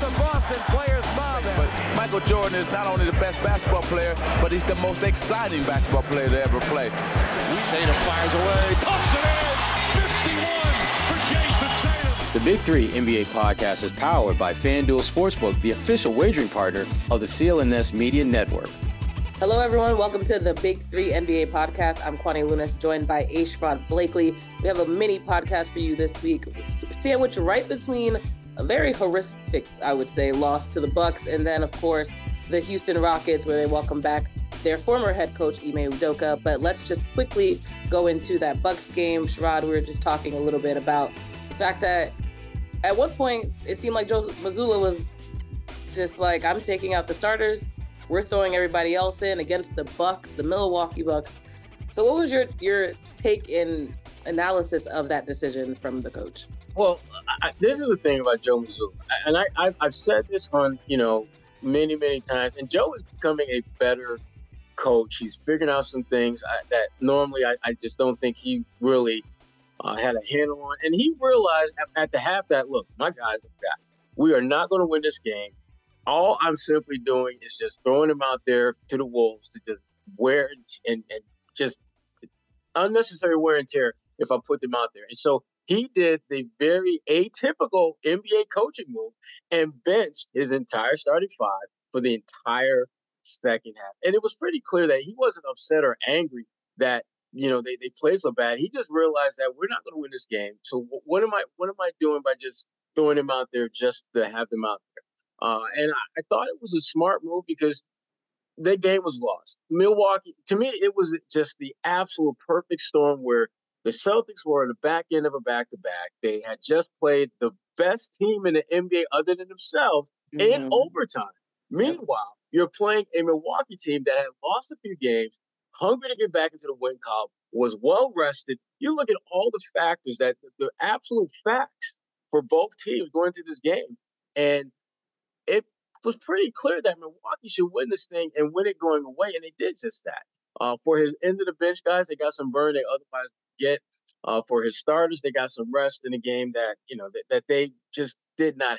the Boston players mob him. But Michael Jordan is not only the best basketball player, but he's the most exciting basketball player to ever play. Tatum fires away, pumps it in, 51 for Jayson Tatum. The Big Three NBA podcast is powered by FanDuel Sportsbook, the official wagering partner of the CLNS Media Network. Hello, everyone. Welcome to the Big Three NBA podcast. I'm Kwani Lunis, joined by A. Sherrod Blakely. We have a mini podcast for you this week, sandwiched right between a very horrific, I would say, loss to the Bucks, and then, of course, the Houston Rockets, where they welcome back their former head coach Ime Udoka. But let's just quickly go into that Bucks game. Sherrod, we were just talking a little bit about the fact that at one point it seemed like Joe Mazzulla was just like, I'm taking out the starters we're throwing everybody else in against the Bucks, the Milwaukee Bucks. So, what was your your take in analysis of that decision from the coach? Well, I, this is the thing about Joe Mazzulla, and I, I've, I've said this on you know many many times, and Joe is becoming a better coach. He's figuring out some things I, that normally I, I, just don't think he really uh, had a handle on, and he realized at, at the half that look, my guys. We are not going to win this game all I'm simply doing is just throwing him out there to the wolves to just wear and, and just unnecessary wear and tear if I put them out there. And so he did the very atypical NBA coaching move and benched his entire starting five for the entire second half. And it was pretty clear that he wasn't upset or angry that you know they, they played so bad. He just realized that we're not going to win this game. So what am I what am I doing by just throwing him out there just to have them out there? uh, and I, I thought it was a smart move because that game was lost. Milwaukee, to me, it was just the absolute perfect storm where the Celtics were on the back end of a back to back. They had just played the best team in the NBA other than themselves mm-hmm. in overtime. Meanwhile, you're playing a Milwaukee team that had lost a few games, hungry to get back into the win column, was well rested. You look at all the factors that the absolute facts for both teams going into this game, and it was pretty clear that Milwaukee should win this thing and win it going away, and they did just that. Uh, for his end of the bench guys, they got some burn they otherwise get. Uh, for his starters, they got some rest in a game that you know that, that they just did not have.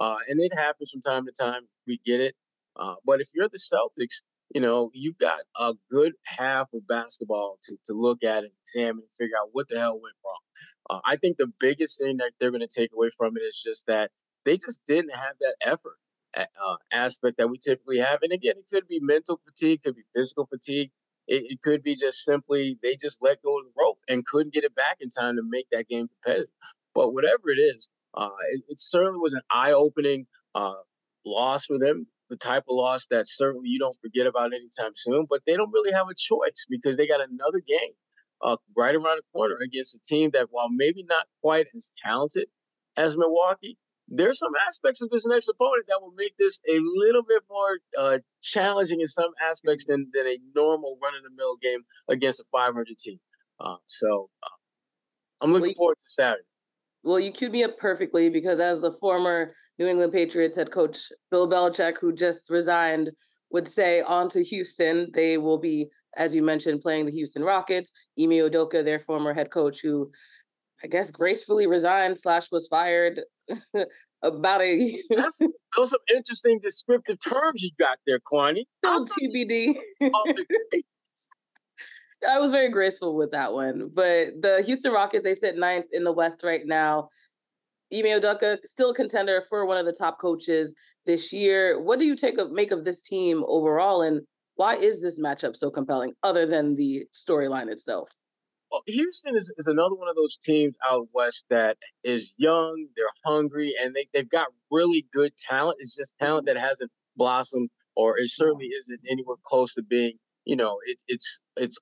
Uh, and it happens from time to time. We get it. Uh, but if you're the Celtics, you know you've got a good half of basketball to to look at and examine and figure out what the hell went wrong. Uh, I think the biggest thing that they're going to take away from it is just that they just didn't have that effort uh, aspect that we typically have. And again, it could be mental fatigue, could be physical fatigue. It, it, could be just simply they just let go of the rope and couldn't get it back in time to make that game competitive. But whatever it is, uh, it, it, certainly was an eye-opening uh, loss for them. The type of loss that certainly you don't forget about anytime soon. But they don't really have a choice because they got another game uh, right around the corner against a team that, while maybe not quite as talented as Milwaukee, there's some aspects of this next opponent that will make this a little bit more uh, challenging in some aspects than, than a normal run of the mill game against a 500 team. Uh, so uh, I'm looking well, forward to Saturday. Well, you queued me up perfectly because as the former New England Patriots head coach Bill Belichick, who just resigned, would say on to Houston, they will be, as you mentioned, playing the Houston Rockets. Ime Udoka, their former head coach, who I guess gracefully resigned slash was fired about a. That's, those are interesting descriptive terms you got there, Kwani. Still TBD. I was very graceful with that one, but the Houston Rockets they sit ninth in the West right now. Ime Udoka still contender for one of the top coaches this year. What do you take of make of this team overall, and why is this matchup so compelling, other than the storyline itself? Houston is, is another one of those teams out west that is young, they're hungry, and they, they've got really good talent. It's just talent that hasn't blossomed, or it certainly isn't anywhere close to being, you know, it, it's it's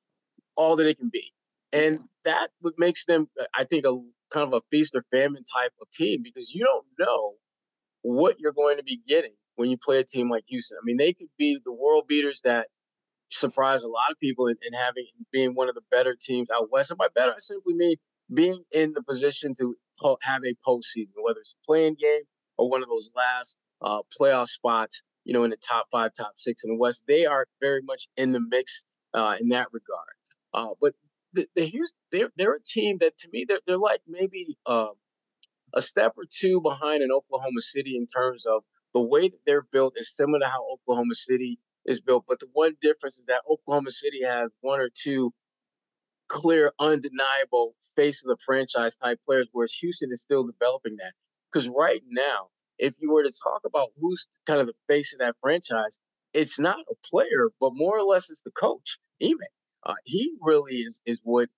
all that it can be. And that what makes them, uh, I think, a kind of a feast or famine type of team because you don't know what you're going to be getting when you play a team like Houston. I mean, they could be the world beaters that surprised a lot of people in, in having being one of the better teams out west. And by better, I simply mean being in the position to have a postseason, whether it's a play-in game or one of those last uh, playoff spots, you know, in the top five, top six in the West. They are very much in the mix uh, in that regard. Uh, but the, the here's they're they're a team that to me they're they're like maybe uh, a step or two behind in Oklahoma City in terms of the way that they're built is similar to how Oklahoma City is built. But the one difference is that Oklahoma City has one or two clear, undeniable face of the franchise type players, whereas Houston is still developing that. Because right now, if you were to talk about who's kind of the face of that franchise, it's not a player, but more or less it's the coach, Ime. Uh, he really is is what,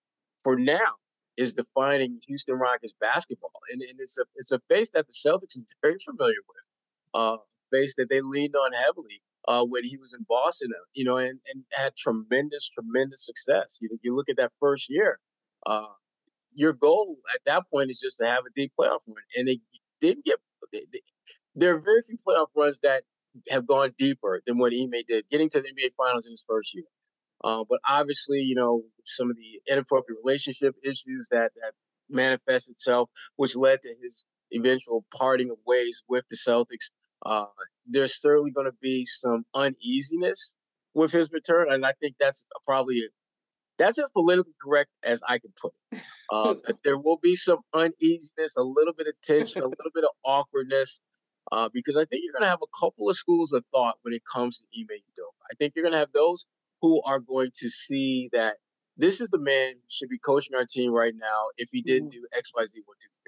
for now, is defining Houston Rockets basketball, and, and it's a it's a face that the Celtics are very familiar with, uh, face that they leaned on heavily uh, when he was in Boston, uh, you know, and, and had tremendous tremendous success. You you look at that first year, uh, your goal at that point is just to have a deep playoff run, and they didn't get. They, they, there are very few playoff runs that have gone deeper than what Ime did, getting to the NBA Finals in his first year. Uh, but obviously, you know, some of the inappropriate relationship issues that that manifest itself, which led to his eventual parting of ways with the Celtics. Uh, there's certainly going to be some uneasiness with his return, and I think that's probably that's as politically correct as I can put it. Uh, there will be some uneasiness, a little bit of tension, a little bit of awkwardness, uh, because I think you're going to have a couple of schools of thought when it comes to Ime Udoka. I think you're going to have those who are going to see that this is the man who should be coaching our team right now if he didn't mm-hmm. do X, Y, Z, one, two, three.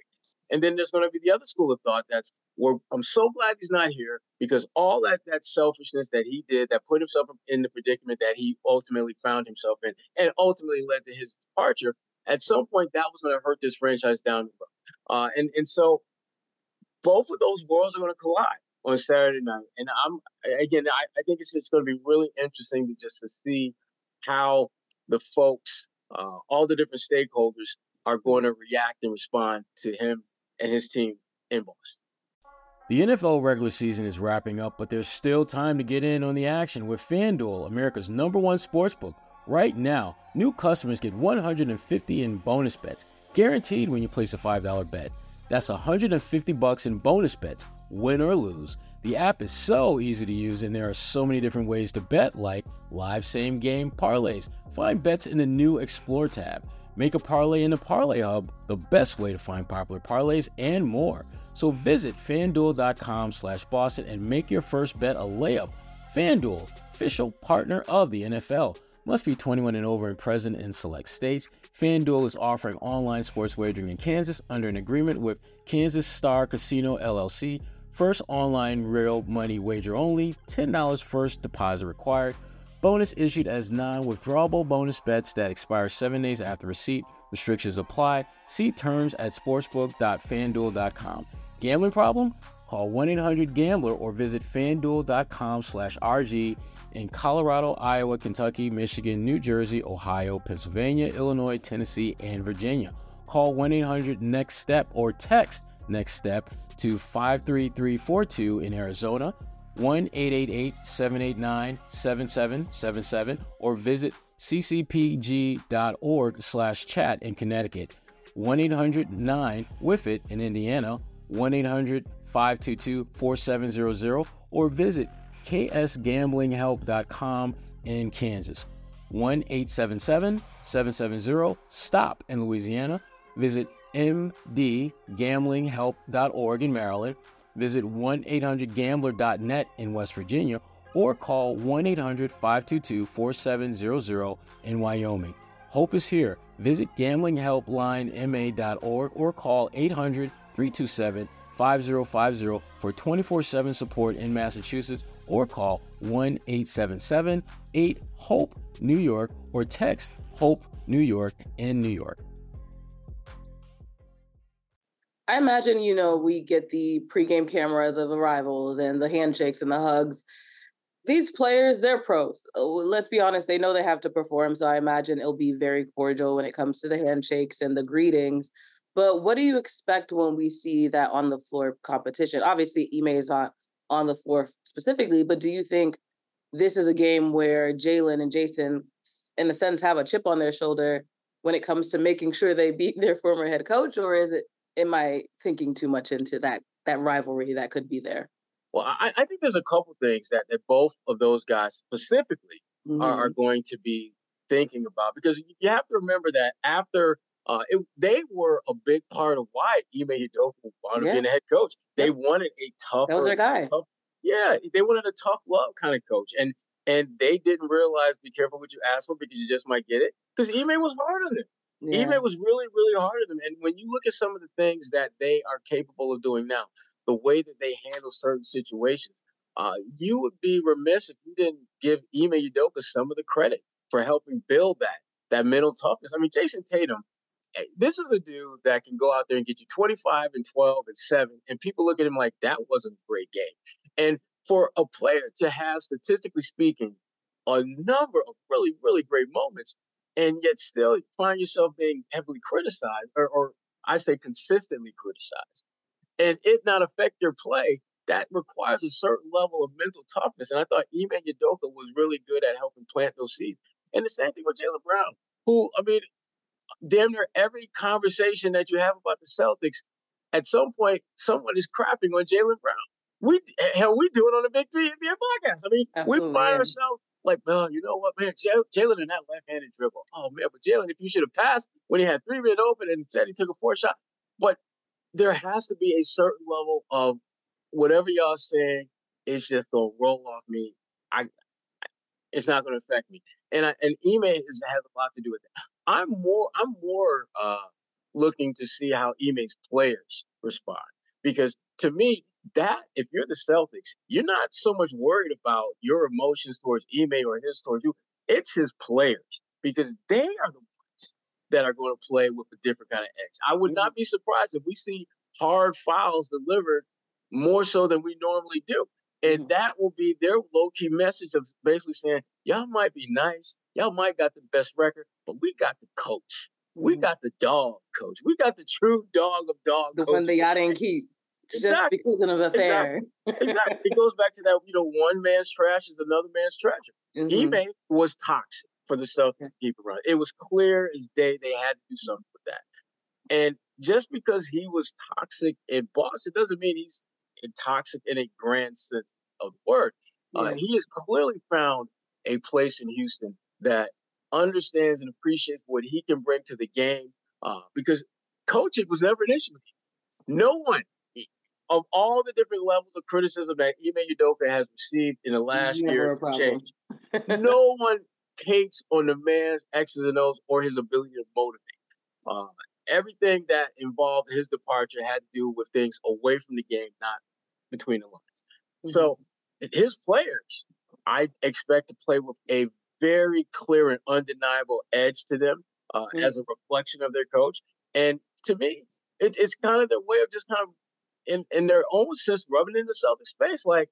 And then there's going to be the other school of thought that's, well, I'm so glad he's not here because all that that selfishness that he did that put himself in the predicament that he ultimately found himself in and ultimately led to his departure. At some point, that was going to hurt this franchise down the road. Uh, and and so both of those worlds are going to collide on Saturday night. And I'm again, I, I think it's just going to be really interesting to just to see how the folks, uh, all the different stakeholders, are going to react and respond to him and his team in Boston. The NFL regular season is wrapping up, but there's still time to get in on the action with FanDuel, America's number one sportsbook. Right now, new customers get 150 in bonus bets, guaranteed when you place a $5 bet. That's 150 bucks in bonus bets win or lose. The app is so easy to use, and there are so many different ways to bet, like live same game parlays. Find bets in the new Explore tab. Make a parlay in the Parlay Hub, the best way to find popular parlays, and more. So visit fanduel.com slash Boston and make your first bet a layup. FanDuel, official partner of the NFL. Must be 21 and over and present in select states. FanDuel is offering online sports wagering in Kansas under an agreement with Kansas Star Casino LLC First online real money wager only, $10 first deposit required. Bonus issued as non withdrawable bonus bets that expire seven days after receipt. Restrictions apply. See terms at sportsbook.fanduel.com. Gambling problem? Call 1 800 Gambler or visit fanduel.com slash RG in Colorado, Iowa, Kentucky, Michigan, New Jersey, Ohio, Pennsylvania, Illinois, Tennessee, and Virginia. Call 1 800 Next Step or text Next Step to 53342 in Arizona, 1 789 7777, or visit ccpg.org slash chat in Connecticut, 1 800 9 with it in Indiana, 1 800 522 4700, or visit ksgamblinghelp.com in Kansas. 1 877 770 STOP in Louisiana. Visit mdgamblinghelp.org in Maryland, visit 1-800-GAMBLER.net in West Virginia, or call 1-800-522-4700 in Wyoming. Hope is here. Visit gamblinghelplinema.org or call 800-327-5050 for 24-7 support in Massachusetts or call 1-877-8-HOPE-NEW YORK or text HOPE New York in New York. I imagine, you know, we get the pregame cameras of arrivals and the handshakes and the hugs. These players, they're pros. Uh, let's be honest, they know they have to perform. So I imagine it'll be very cordial when it comes to the handshakes and the greetings. But what do you expect when we see that on the floor competition? Obviously, Ime is not on the floor specifically, but do you think this is a game where Jaylen and Jayson, in a sense, have a chip on their shoulder when it comes to making sure they beat their former head coach? Or is it am I thinking too much into that that rivalry that could be there? Well, I, I think there's a couple things that that both of those guys specifically mm-hmm. are, are mm-hmm. going to be thinking about because you have to remember that after Uh, it, they were a big part of why Ime Udoka wanted yeah. to be the head coach. They wanted a tough. That was their guy. Tough, yeah, they wanted a tough love kind of coach, and and they didn't realize be careful what you ask for because you just might get it. Because Ime was hard on them. Yeah. Ime was really, really hard on them. And when you look at some of the things that they are capable of doing now, the way that they handle certain situations, uh, you would be remiss if you didn't give Ime Udoka some of the credit for helping build that that mental toughness. I mean, Jayson Tatum, eh, this is a dude that can go out there and get you 25 and 12 and 7, and people look at him like that wasn't a great game. And for a player to have, statistically speaking, a number of really, really great moments, and yet still find yourself being heavily criticized, or, or I say consistently criticized, and it not affect your play, that requires a certain level of mental toughness. And I thought Ime Udoka was really good at helping plant those seeds. And the same thing with Jaylen Brown, who, I mean, damn near every conversation that you have about the Celtics, at some point, someone is crapping on Jaylen Brown. We hell, we do it on the Big Three NBA podcast. I mean, Absolutely, we find ourselves like, well, you know what, man, Jaylen in that left-handed dribble. Oh man, but Jaylen, if you should have passed when he had three men open and said he took a four shot, but there has to be a certain level of whatever y'all saying is just gonna roll off me. I, it's not gonna affect me. And I, and Ime has a lot to do with it. I'm more I'm more uh, looking to see how Ime's players respond because to me that if you're the Celtics, you're not so much worried about your emotions towards Ime or his towards you. It's his players because they are the ones that are going to play with a different kind of edge. I would not be surprised if we see hard fouls delivered more so than we normally do. And that will be their low key message of basically saying, y'all might be nice, y'all might got the best record, but we got the coach. We mm-hmm. got the dog coach. We got the true dog of dog. The one that y'all didn't keep. Exactly. Just because of an affair. Exactly. exactly. it goes back to that, you know, one man's trash is another man's treasure. Mm-hmm. Ime was toxic for the Celtics to keep around. It was clear as day they had to do something with that. And just because he was toxic in Boston doesn't mean he's toxic in a grand sense of the word. Uh, yeah. Uh, he has clearly found a place in Houston that understands and appreciates what he can bring to the game. Uh, because coaching was never an issue. No one of all the different levels of criticism that Ime Udoka has received in the last year of change, no one hates on the man's X's and O's or his ability to motivate. Uh, everything that involved his departure had to do with things away from the game, not between the lines. Mm-hmm. So his players, I expect to play with a very clear and undeniable edge to them uh, mm-hmm. as a reflection of their coach. And to me, it, it's kind of their way of just kind of in, in their own sense rubbing in the Celtic space. Like,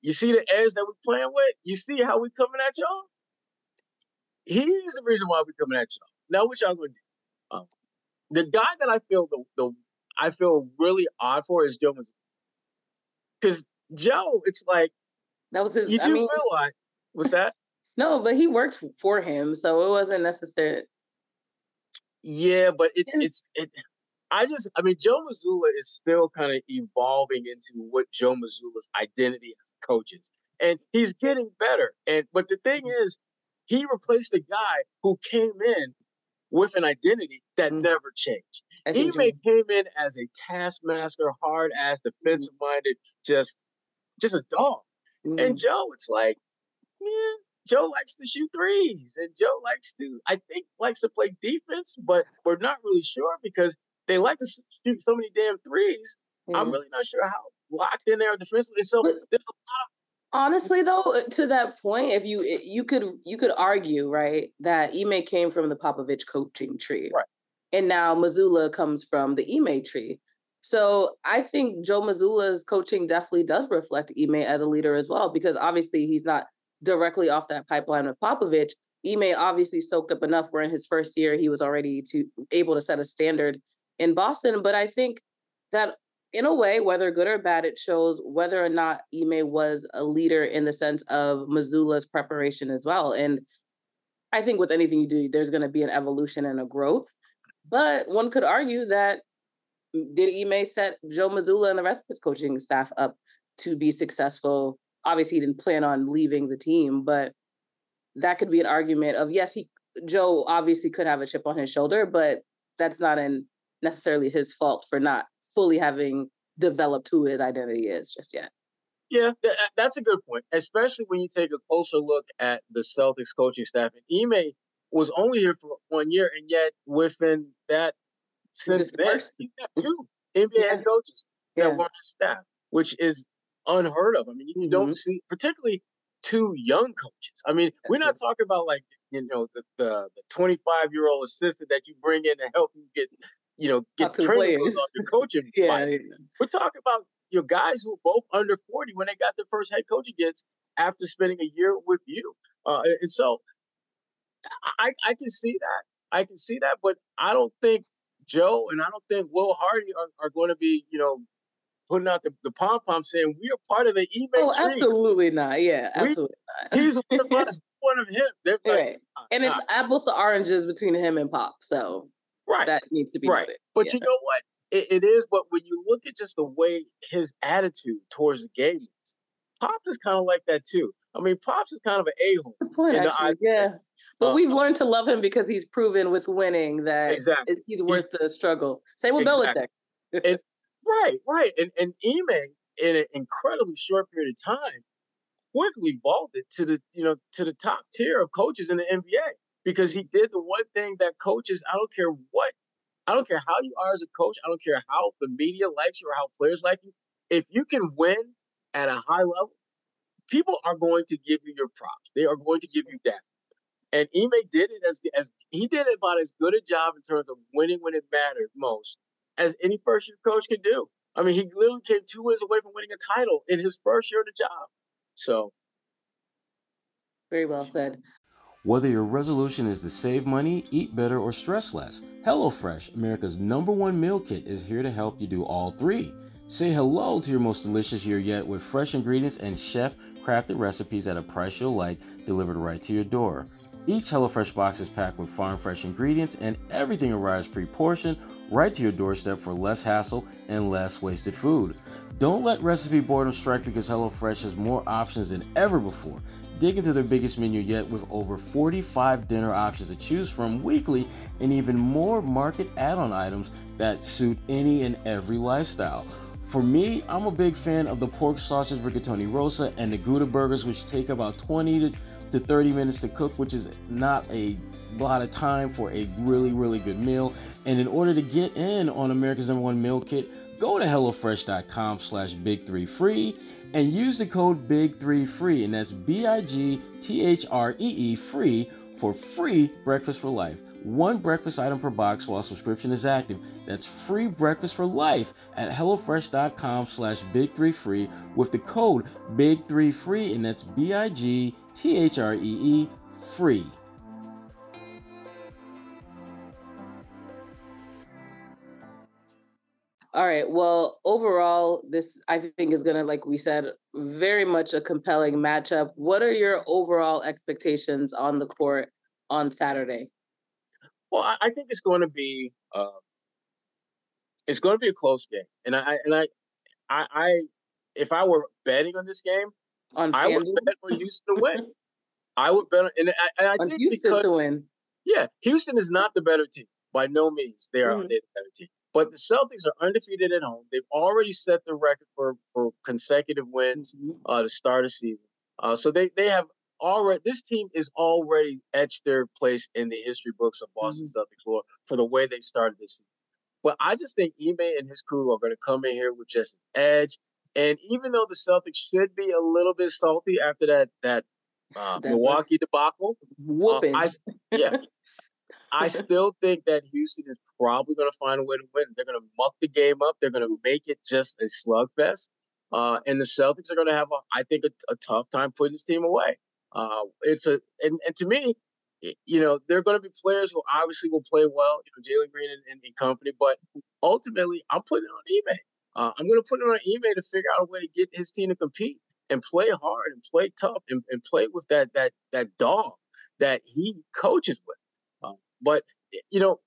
you see the edge that we're playing with? You see how we coming at y'all? He's the reason why we're coming at y'all. Now, what y'all gonna do? Um, the guy that I feel the, the I feel really odd for is Joe Because Joe, it's like that was his. You do I mean, realize what's that? No, but he worked for him, so it wasn't necessary. Yeah, but it's it's it. I just, I mean, Joe Mazzulla is still kind of evolving into what Joe Mazzulla's identity as a coach is, and he's getting better. And but the thing is, he replaced a guy who came in with an identity that mm-hmm. never changed. he may came in as a taskmaster, hard ass, mm-hmm. defensive minded, just just a dog. Mm-hmm. And Joe, it's like, yeah, Joe likes to shoot threes, and Joe likes to, I think, likes to play defense, but we're not really sure because they like to shoot so many damn 3s i I'm really not sure how locked in there defensively. So but, there's a lot honestly though uh, to that point if you you could you could argue right that Ime came from the Popovich coaching tree. Right. And now Mazzulla comes from the Ime tree. So I think Joe Mazzulla's coaching definitely does reflect Ime as a leader as well because obviously he's not directly off that pipeline of Popovich. Ime obviously soaked up enough where in his first year he was already to able to set a standard in Boston but I think that in a way, whether good or bad, it shows whether or not Ime was a leader in the sense of Mazzulla's preparation as well. And I think with anything you do, there's going to be an evolution and a growth. But one could argue that mm, did Ime set Joe Missoula and the rest of his coaching staff up to be successful? Obviously, he didn't plan on leaving the team, but that could be an argument of yes, he Joe obviously could have a chip on his shoulder, but that's not in necessarily his fault for not fully having developed who his identity is just yet. Yeah, th- that's a good point, especially when you take a closer look at the Celtics coaching staff. And Ime was only here for one year, and yet within that since then, he's got two NBA yeah. head coaches that yeah. were staff, which is unheard of. I mean, you mm-hmm. don't see, particularly two young coaches. I mean, That's we're not talking about like you know the the 25 year old assistant that you bring in to help you get you know get training off your coaching. yeah, yeah, we're talking about your guys who are both under 40 when they got their first head coaching gigs after spending a year with you. Uh, and so I I can see that. I can see that, but I don't think Joe and I don't think Will Hardy are, are going to be, you know, putting out the, the pom pom saying we are part of the email. Oh, tree. absolutely not. Yeah, absolutely we, not. he's one of us, one of him. They're right. And it's apples to oranges between him and Pop. So right. that needs to be right. Noted. But yeah. you know what? It, it is, but when you look at just the way his attitude towards the game is, Pops is kind of like that too. I mean, Pops is kind of an a-hole. yeah. But uh, we've learned to love him because he's proven with winning that exactly. he's worth he's, the struggle. Same with exactly. Belichick. and, right, right. And and Ime in an incredibly short period of time quickly vaulted to the you know to the top tier of coaches in the NBA because he did the one thing that coaches I don't care what I don't care how you are as a coach I don't care how the media likes you or how players like you if you can win at a high level people are going to give you your props they are going to give you that and Ime did it as as he did about as good a job in terms of winning when it mattered most as any first year coach can do. I mean, he literally came two wins away from winning a title in his first year of the job. So, very well said. Whether your resolution is to save money, eat better, or stress less, HelloFresh, America's number one meal kit, is here to help you do all three. Say hello to your most delicious year yet with fresh ingredients and chef crafted recipes at a price you'll like delivered right to your door. Each HelloFresh box is packed with farm fresh ingredients and everything arrives pre portioned right to your doorstep for less hassle and less wasted food. Don't let recipe boredom strike because HelloFresh has more options than ever before. Dig into their biggest menu yet with over 45 dinner options to choose from weekly and even more market add on items that suit any and every lifestyle. For me, I'm a big fan of the pork sausage rigatoni rosa and the Gouda burgers, which take about 20 to to 30 minutes to cook, which is not a lot of time for a really, really good meal. And in order to get in on America's number one meal kit, go to HelloFresh.com slash Big3Free and use the code Big3Free, and that's B-I-G-T-H-R-E-E free for free breakfast for life. One breakfast item per box while subscription is active. That's free breakfast for life at HelloFresh.com slash Big3Free with the code Big3Free, and that's B-I-G T H R E E, free. All right. Well, overall, this I think is going to, like we said, very much a compelling matchup. What are your overall expectations on the court on Saturday? Well, I, I think it's going to be uh, it's going to be a close game, and I and I, I, I if I were betting on this game, on I would bet on Houston to win. I would bet, and I, and I on think Houston because, to win. Yeah, Houston is not the better team by no means. They are mm-hmm. the better team, but the Celtics are undefeated at home. They've already set the record for for consecutive wins mm-hmm. uh, to start a season. Uh, so they they have already. This team is already etched their place in the history books of Boston mm-hmm. Celtics for for the way they started this season. But I just think Ime and his crew are going to come in here with just an edge. And even though the Celtics should be a little bit salty after that that, uh, Milwaukee debacle, whooping, uh, I, yeah, I still think that Houston is probably going to find a way to win. They're going to muck the game up. They're going to make it just a slugfest. Uh, and the Celtics are going to have, a, I think, a, a, tough time putting this team away. Uh, it's a, and, and to me, you know, there are going to be players who obviously will play well, you know, Jalen Green and, and, and, company, but ultimately, I'm putting it on Ime. Uh, I'm going to put it on Ime to figure out a way to get his team to compete and play hard and play tough and, and play with that that that dog that he coaches with. But you know,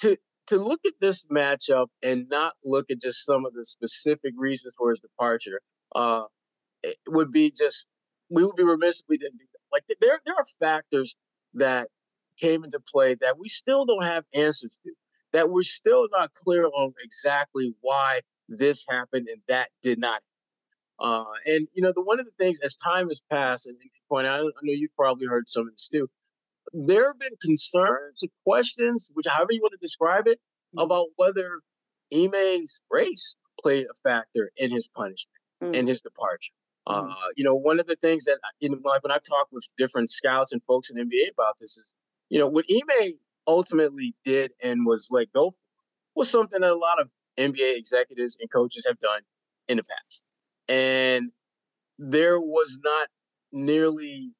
to to look at this matchup and not look at just some of the specific reasons for his departure, uh, it would be just we would be remiss if we didn't do that. Like there there are factors that came into play that we still don't have answers to. that we're still not clear on exactly why this happened and that did not. Uh, and you know, the one of the things as time has passed, and point out, I know you've probably heard some of this too. There have been concerns, and questions, which however you want to describe it, mm-hmm. about whether Ime's race played a factor in his punishment mm-hmm. and his departure. Mm-hmm. Uh, you know, one of the things that in my, when I've talked with different scouts and folks in NBA about this is, you know, what Ime ultimately did and was let go for was something that a lot of NBA executives and coaches have done in the past. And there was not nearly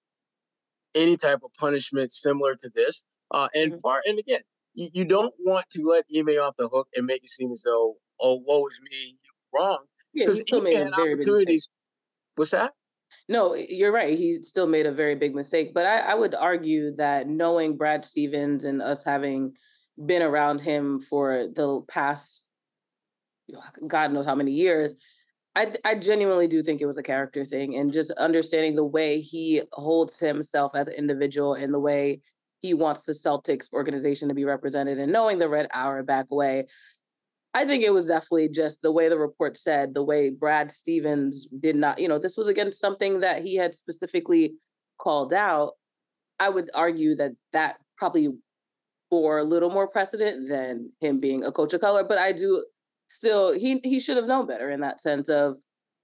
any type of punishment similar to this. Uh, and mm-hmm. part, and again, you, you, don't want to let Ime off the hook and make it seem as though, oh, woe is me, wrong. Because yeah, still made had opportunities. What's that? No, you're right. He still made a very big mistake. But I, I would argue that knowing Brad Stevens and us having been around him for the past God knows how many years, I, I genuinely do think it was a character thing and just understanding the way he holds himself as an individual and the way he wants the Celtics organization to be represented and knowing the Red Auerbach way. I think it was definitely just the way the report said, the way Brad Stevens did not, you know, this was again something that he had specifically called out. I would argue that that probably bore a little more precedent than him being a coach of color, but I do still he he should have known better in that sense of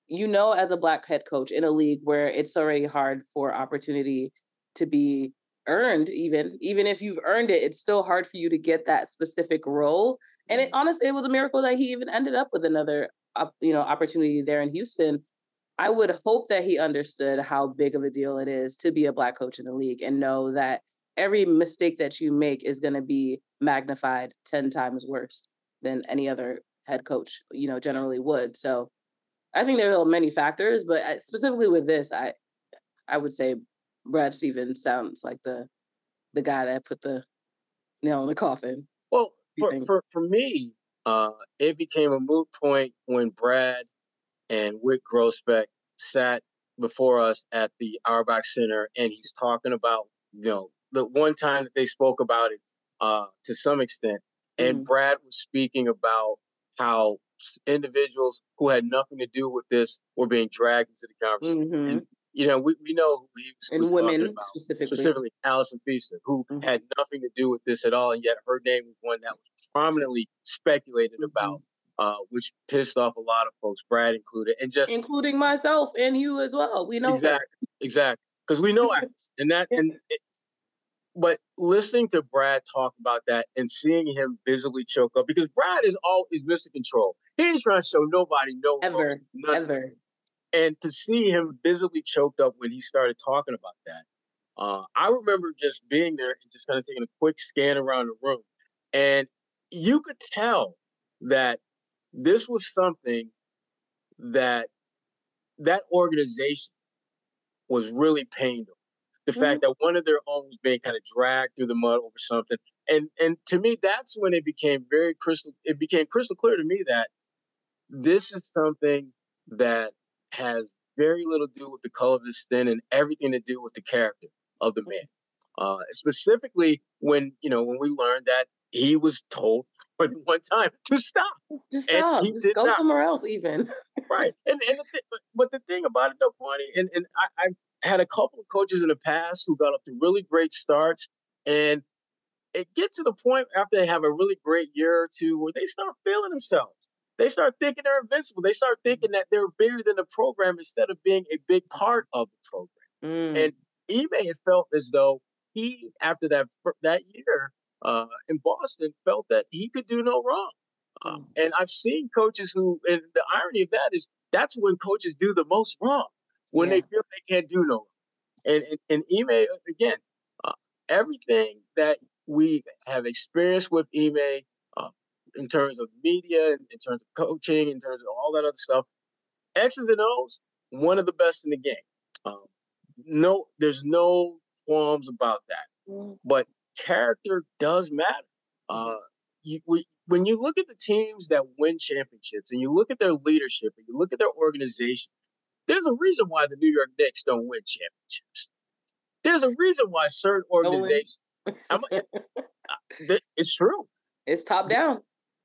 you know as a black head coach in a league where it's already hard for opportunity to be earned even even if you've earned it it's still hard for you to get that specific role. And it honestly it was a miracle that he even ended up with another you know opportunity there in Houston. I would hope that he understood how big of a deal it is to be a black coach in the league and know that every mistake that you make is going to be magnified 10 times worse than any other head coach, you know, generally would. So I think there are many factors, but specifically with this, I I would say Brad Stevens sounds like the the guy that put the nail in the coffin. Well, for, for, for me, uh, it became a moot point when Brad and Wyc Grousbeck sat before us at the Auerbach Center, and he's talking about you know the one time that they spoke about it uh, to some extent, and mm-hmm. Brad was speaking about how individuals who had nothing to do with this were being dragged into the conversation. Mm-hmm. And, you know, we, we know who he was, and women specifically, specifically Allison Feaster, who mm-hmm. had nothing to do with this at all, and yet her name was one that was prominently speculated mm-hmm. about, uh, which pissed off a lot of folks, Brad included, and just including myself and you as well. We know exactly, that. exactly, because we know Alex, and that and but listening to Brad talk about that and seeing him visibly choke up because Brad is always missing control. He ain't trying to show nobody no ever, ever. And to see him visibly choked up when he started talking about that, uh, I remember just being there and just kind of taking a quick scan around the room, and you could tell that this was something that that organization was really pained the mm-hmm. fact that one of their own was being kind of dragged through the mud over something. And and to me, that's when it became very crystal. It became crystal clear to me that this is something that has very little to do with the color of his skin and everything to do with the character of the man. Uh, specifically, when you know when we learned that he was told at one time to stop, just stop, just go not. somewhere else, even. right, and and the th- but, but the thing about it though, funny, and and I, I had a couple of coaches in the past who got up to really great starts and it get to the point after they have a really great year or two where they start feeling themselves. They start thinking they're invincible. They start thinking that they're bigger than the program instead of being a big part of the program. Mm. And Ime had felt as though he, after that that year uh, in Boston, felt that he could do no wrong. Uh, and I've seen coaches who, and the irony of that is that's when coaches do the most wrong when yeah. they feel they can't do no and, and, and Ime, again, uh, everything that we have experienced with Ime uh, in terms of media, in terms of coaching, in terms of all that other stuff, X's and O's, one of the best in the game. Um, no, there's no qualms about that. Mm. But character does matter. Uh, you, we, when you look at the teams that win championships and you look at their leadership and you look at their organization, there's a reason why the New York Knicks don't win championships. There's a reason why certain organizations. Uh, it's true. It's top down.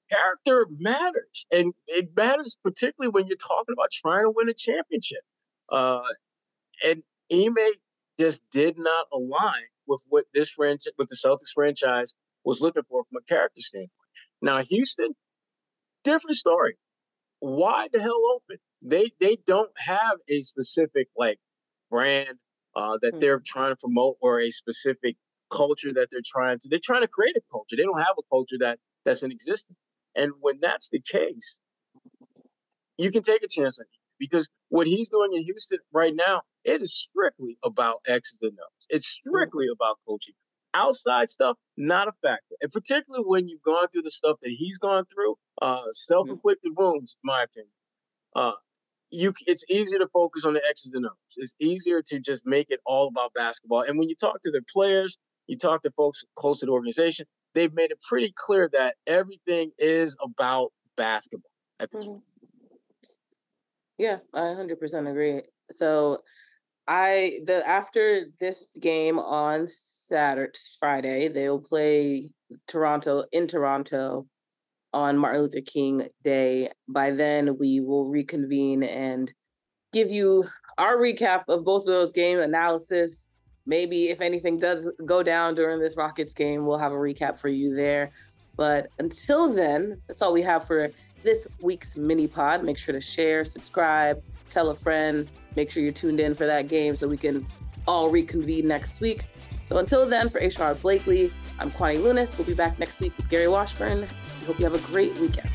Character matters, and it matters particularly when you're talking about trying to win a championship. Uh, and Ime just did not align with what this franchise, with the Celtics franchise was looking for from a character standpoint. Now, Houston, different story. Wide the hell open. They they don't have a specific like brand uh, that mm-hmm. they're trying to promote or a specific culture that they're trying to. They're trying to create a culture. They don't have a culture that that's in existence. And when that's the case, you can take a chance on him because what he's doing in Houston right now, it is strictly about X's and O's. It's mm-hmm. strictly about coaching. Outside stuff, not a factor. And particularly when you've gone through the stuff that he's gone through, uh, self-inflicted wounds, in my opinion. Uh, you it's easier to focus on the X's and O's. It's easier to just make it all about basketball. And when you talk to the players, you talk to folks close to the organization, they've made it pretty clear that everything is about basketball at this mm-hmm. point. Yeah, I 100% agree. So I the after this game on Saturday Friday, they'll play Toronto in Toronto on Martin Luther King Day. By then, we will reconvene and give you our recap of both of those game analysis. Maybe if anything does go down during this Rockets game, we'll have a recap for you there. But until then, that's all we have for this week's mini pod. Make sure to share, subscribe, tell a friend. Make sure you're tuned in for that game so we can all reconvene next week. So until then, for A. Sherrod Blakely, I'm Kwani Lunis. We'll be back next week with Gary Washburn. We hope you have a great weekend.